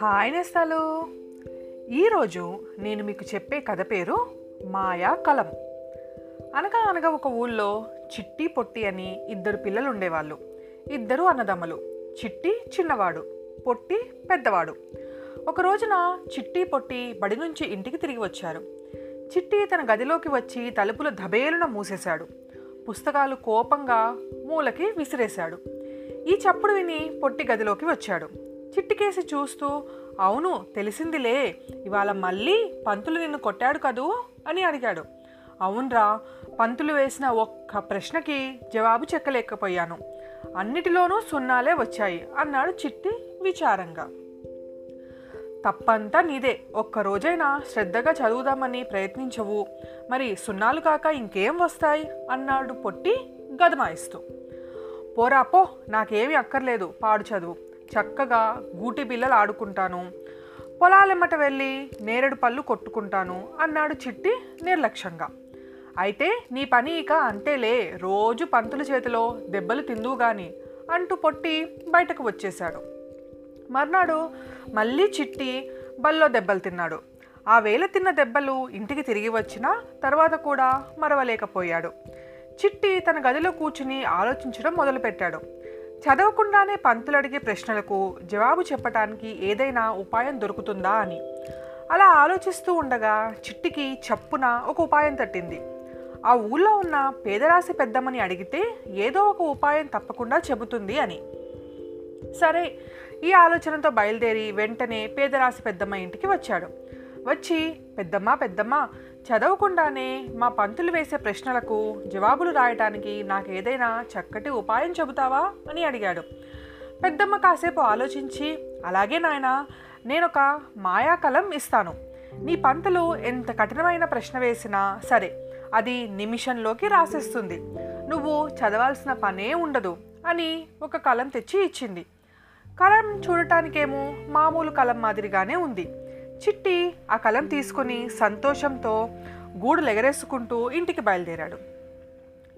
Hi నేస్తాలు. ఈరోజు నేను మీకు చెప్పే కథ పేరు మాయా కలం. అనగా అనగా ఒక ఊళ్ళో చిట్టి పొట్టి అని ఇద్దరు పిల్లలు ఉండేవాళ్ళు ఇద్దరు అన్నదమ్ములు. చిట్టి చిన్నవాడు పొట్టి పెద్దవాడు. ఒక రోజున చిట్టి పొట్టి బడి నుంచి ఇంటికి తిరిగి వచ్చారు. చిట్టి తన గదిలోకి వచ్చి తలుపులు దబేలున మూసేశాడు. పుస్తకాలు కోపంగా మూలకి విసిరేశాడు. ఈ చప్పుడు విని పొట్టి గదిలోకి వచ్చాడు. చిట్టికేసి చూస్తూ అవును తెలిసిందిలే. ఇవాళ మళ్ళీ పంతులు నిన్ను కొట్టాడు కదూ? అని అడిగాడు. అవునరా పంతులు వేసిన ఒక్క ప్రశ్నకి జవాబు చెక్కలేకపోయాను. అన్నిటిలోనూ సున్నాలే వచ్చాయి అన్నాడు చిట్టి విచారంగా. తప్పంతా నీదే. ఒక్క రోజైనా శ్రద్ధగా చదువుదామని ప్రయత్నించవు. మరి సున్నాలు కాక ఇంకేం వస్తాయి? అన్నాడు పొట్టి గదమాయిస్తూ. పోరా పో. నాకేమీ అక్కర్లేదు. పాడు చదువు. చక్కగా గూటి బిల్లలు ఆడుకుంటాను. పొలాలెమ్మట వెళ్ళి నేరేడు పళ్ళు కొట్టుకుంటాను అన్నాడు చిట్టి నిర్లక్ష్యంగా. అయితే నీ పని ఇక అంతేలే. రోజు పంతుల చేతిలో దెబ్బలు తిందువు గాని అంటూ పొట్టి బయటకు వచ్చేశాడు. మర్నాడు మళ్ళీ చిట్టి బల్లో దెబ్బలు తిన్నాడు. ఆ వేళ తిన్న దెబ్బలు ఇంటికి తిరిగి వచ్చినా తర్వాత కూడా మరవలేకపోయాడు. చిట్టి తన గదిలో కూర్చుని ఆలోచించడం మొదలుపెట్టాడు. చదవకుండానే పంతులు అడిగే ప్రశ్నలకు జవాబు చెప్పటానికి ఏదైనా ఉపాయం దొరుకుతుందా అని. అలా ఆలోచిస్తూ ఉండగా చిట్టికి చప్పున ఒక ఉపాయం తట్టింది. ఆ ఊళ్ళో ఉన్న పేదరాశి పెద్దమ్మని అడిగితే ఏదో ఒక ఉపాయం తప్పకుండా చెబుతుంది అని. సరే ఈ ఆలోచనతో బయలుదేరి వెంటనే పేదరాశి పెద్దమ్మ ఇంటికి వచ్చాడు. వచ్చి పెద్దమ్మ పెద్దమ్మ చదవకుండానే మా పంతులు వేసే ప్రశ్నలకు జవాబులు రాయటానికి నాకు ఏదైనా చక్కటి ఉపాయం చెబుతావా? అని అడిగాడు. పెద్దమ్మ కాసేపు ఆలోచించి అలాగే నాయన నేనొక మాయాకలం ఇస్తాను. నీ పంతులు ఎంత కఠినమైన ప్రశ్న వేసినా సరే అది నిమిషంలోకి రాసేస్తుంది. నువ్వు చదవాల్సిన పనే ఉండదు అని ఒక కలం తెచ్చి ఇచ్చింది. కలం చూడటానికేమో మామూలు కలం మాదిరిగానే ఉంది. చిట్టి ఆ కలం తీసుకుని సంతోషంతో గూడు ఎగరేసుకుంటూ ఇంటికి బయలుదేరాడు.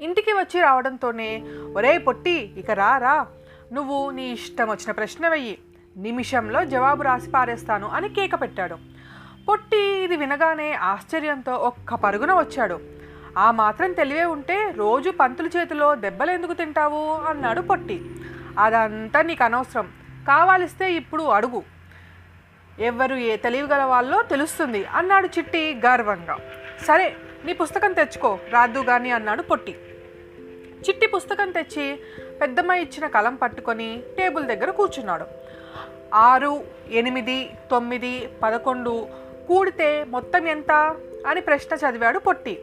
ఇంటికి వచ్చి రావడంతోనే ఒరే పొట్టి ఇక రా రా. నువ్వు నీ ఇష్టం వచ్చిన ప్రశ్న వెయ్యి. నిమిషంలో జవాబు రాసి పారేస్తాను అని కేక పెట్టాడు. పొట్టి ఇది వినగానే ఆశ్చర్యంతో ఒక్క పరుగున వచ్చాడు. ఆ మాత్రం తెలివే ఉంటే రోజు పంతుల చేతిలో దెబ్బలు ఎందుకు తింటావు? అన్నాడు పొట్టి. అదంతా నీకు అనవసరం. కావాలిస్తే ఇప్పుడు అడుగు. ఎవరు ఏ తెలివిగల వాళ్ళో తెలుస్తుంది అన్నాడు చిట్టి గర్వంగా. సరే నీ పుస్తకం తెచ్చుకో రాద్దు గాని అన్నాడు పొట్టి. చిట్టి పుస్తకం తెచ్చి పెద్దమ్మ ఇచ్చిన కలం పట్టుకొని టేబుల్ దగ్గర కూర్చున్నాడు. ఆరు ఎనిమిది తొమ్మిది పదకొండు కూడితే మొత్తం ఎంత అని ప్రశ్న చదివాడు పొట్టి.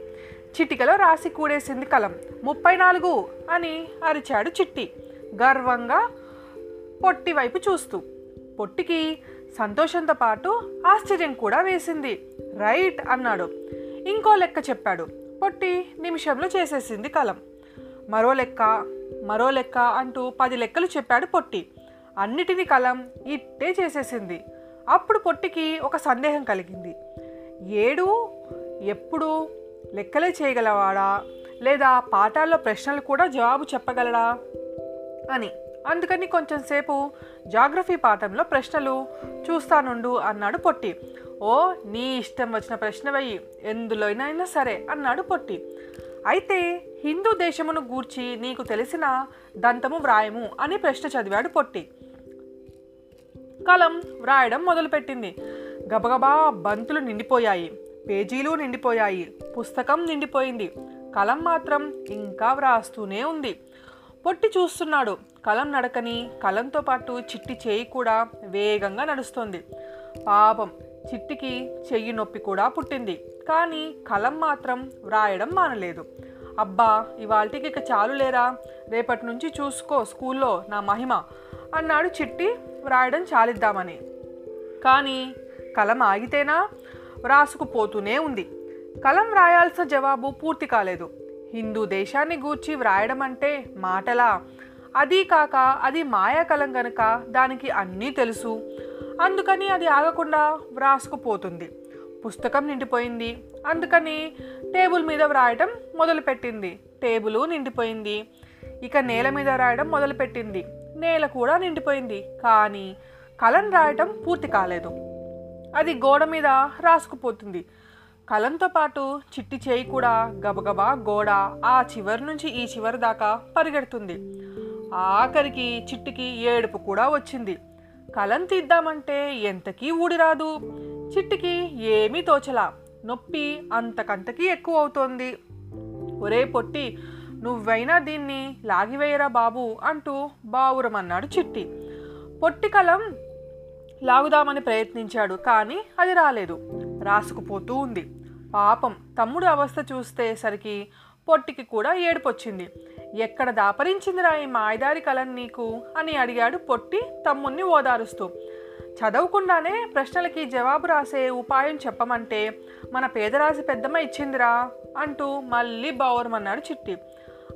చిటికలో రాసి కూడేసింది కలం. ముప్పై నాలుగు అని అరిచాడు చిట్టి. గర్వంగా పొట్టి వైపు చూస్తూ. పొట్టికి సంతోషంతో పాటు ఆశ్చర్యం కూడా వేసింది. రైట్ అన్నాడు. ఇంకో లెక్క చెప్పాడు. పొట్టి నిమిషంలో చేసేసింది కలం. మరో లెక్క మరో లెక్క అంటూ పది లెక్కలు చెప్పాడు పొట్టి. అన్నిటినీ కలం ఇట్టే చేసేసింది. అప్పుడు పొట్టికి ఒక సందేహం కలిగింది. ఏడు? ఎప్పుడు? లెక్కలే చేయగలవాడా? లేదా పాఠాల్లో ప్రశ్నలు కూడా జవాబు చెప్పగలడా? అని. అందుకని కొంచెం సేపు జాగ్రఫీ పాఠంలో ప్రశ్నలు చూస్తానుండు అన్నాడు పొట్టి. ఓ నీ ఇష్టం వచ్చిన ప్రశ్న వెయ్యి. ఎందులోనైనా సరే అన్నాడు పొట్టి. అయితే హిందూ దేశమును గూర్చి నీకు తెలిసిన దంతము వ్రాయము అని ప్రశ్న చదివాడు పొట్టి. కలం వ్రాయడం మొదలుపెట్టింది. గబగబా బంతులు నిండిపోయాయి. పేజీలు నిండిపోయాయి. పుస్తకం నిండిపోయింది. కలం మాత్రం ఇంకా వ్రాస్తూనే ఉంది. పొట్టి చూస్తున్నాడు. కలం నడకని కలంతో పాటు చిట్టి చేయి కూడా వేగంగా నడుస్తోంది. పాపం చిట్టికి చెయ్యి నొప్పి కూడా పుట్టింది. కానీ కలం మాత్రం వ్రాయడం మానలేదు. అబ్బా ఇవాళకి ఇక చాలు లేరా? రేపటి నుంచి చూసుకో స్కూల్లో నా మహిమ అన్నాడు చిట్టి వ్రాయడం చాలిద్దామని. కానీ కలం ఆగితేనా? వ్రాసుకుపోతూనే ఉంది. కలం వ్రాయాల్సిన జవాబు పూర్తి కాలేదు. హిందూ దేశాన్ని గూర్చి వ్రాయడం అంటే మాటలా? అది కాక అది మాయాకలం గనుక దానికి అన్నీ తెలుసు. అందుకని అది ఆగకుండా వ్రాసుకుపోతుంది. పుస్తకం నిండిపోయింది. అందుకని టేబుల్ మీద వ్రాయటం మొదలుపెట్టింది. టేబుల్ నిండిపోయింది. ఇక నేల మీద రాయడం మొదలుపెట్టింది. నేల కూడా నిండిపోయింది. కానీ కలం రాయటం పూర్తి కాలేదు. అది గోడ మీద రాసుకుపోతుంది. కలంతో పాటు చిట్టి చేయి కూడా గబగబా గోడ ఆ చివరి నుంచి ఈ చివరి దాకా పరిగెడుతుంది. ఆఖరికి చిట్టికి ఏడుపు కూడా వచ్చింది. కలం తీద్దామంటే ఎంతకీ ఊడిరాదు చిట్టికి ఏమీ తోచలా. నొప్పి అంతకంతకీ ఎక్కువ అవుతోంది. ఒరే పొట్టి నువ్వైనా దీన్ని లాగివేయరా బాబు అంటూ బావురమన్నాడు చిట్టి. పొట్టి కలం లాగుదామని ప్రయత్నించాడు కానీ అది రాలేదు. రాసుకుపోతూ ఉంది. పాపం తమ్ముడు అవస్థ చూస్తే సరికి పొట్టికి కూడా ఏడుపొచ్చింది. ఎక్కడ దాపరించిందిరా ఈ మాయదారి కలం నీకు? అని అడిగాడు పొట్టి తమ్ముణ్ణి ఓదారుస్తూ. చదవకుండానే ప్రశ్నలకి జవాబు రాసే ఉపాయం చెప్పమంటే మన పేదరాశి పెద్దమ్మ ఇచ్చిందిరా అంటూ మళ్ళీ బావరమన్నాడు చిట్టి.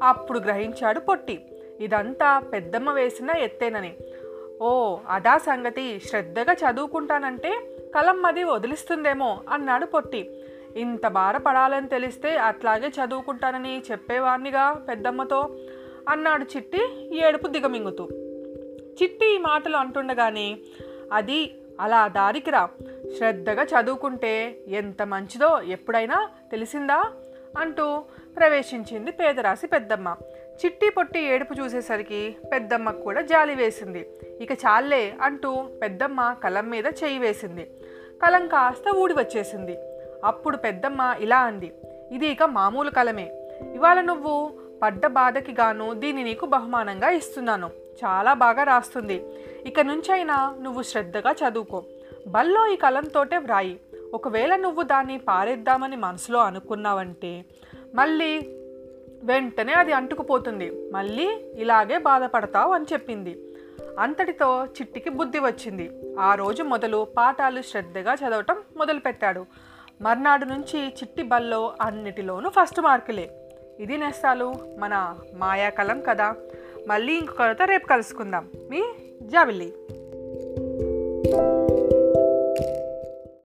అప్పుడు గ్రహించాడు పొట్టి. ఇదంతా పెద్దమ్మ వేసిన ఎత్తేనని. ఓ అదా సంగతి. శ్రద్ధగా చదువుకుంటానంటే కలమ్మది వదిలిస్తుందేమో అన్నాడు పొట్టి. ఇంత బాధపడాలని తెలిస్తే అట్లాగే చదువుకుంటానని చెప్పేవాడినిగా పెద్దమ్మతో అన్నాడు చిట్టి ఏడుపు దిగమింగుతూ. చిట్టి ఈ మాటలు అంటుండగానే అది అలా దారికి రా. శ్రద్ధగా చదువుకుంటే ఎంత మంచిదో ఎప్పుడైనా తెలిసిందా? అంటూ ప్రవేశించింది పేదరాశి పెద్దమ్మ. చిట్టి పొట్టి ఏడుపు చూసేసరికి పెద్దమ్మకు కూడా జాలి వేసింది. ఇక చాలే అంటూ పెద్దమ్మ కలం మీద చేయి వేసింది. కలం కాస్త ఊడి వచ్చేసింది. అప్పుడు పెద్దమ్మ ఇలా అంది ఇది ఇక మామూలు కలమే. ఇవాళ నువ్వు పడ్డ బాధకి గాను దీన్ని నీకు బహుమానంగా ఇస్తున్నాను. చాలా బాగా రాస్తుంది. ఇక నుంచైనా నువ్వు శ్రద్ధగా చదువుకో. బల్లో ఈ కలంతోటే వ్రాయి. ఒకవేళ నువ్వు దాన్ని పారేద్దామని మనసులో అనుకున్నావంటే మళ్ళీ వెంటనే అది అంటుకుపోతుంది. మళ్ళీ ఇలాగే బాధపడతావు అని చెప్పింది. అంతటితో చిట్టికి బుద్ధి వచ్చింది. ఆ రోజు మొదలు పాఠాలు శ్రద్ధగా చదవటం మొదలుపెట్టాడు. మర్నాడు నుంచి చిట్టి బల్లో అన్నిటిలోనూ ఫస్ట్ మార్కులే. ఇది నేస్తాలు మన మాయాకలం కదా. మళ్ళీ ఇంకొకరితో రేపు కలుసుకుందాం. మీ జాబిల్లి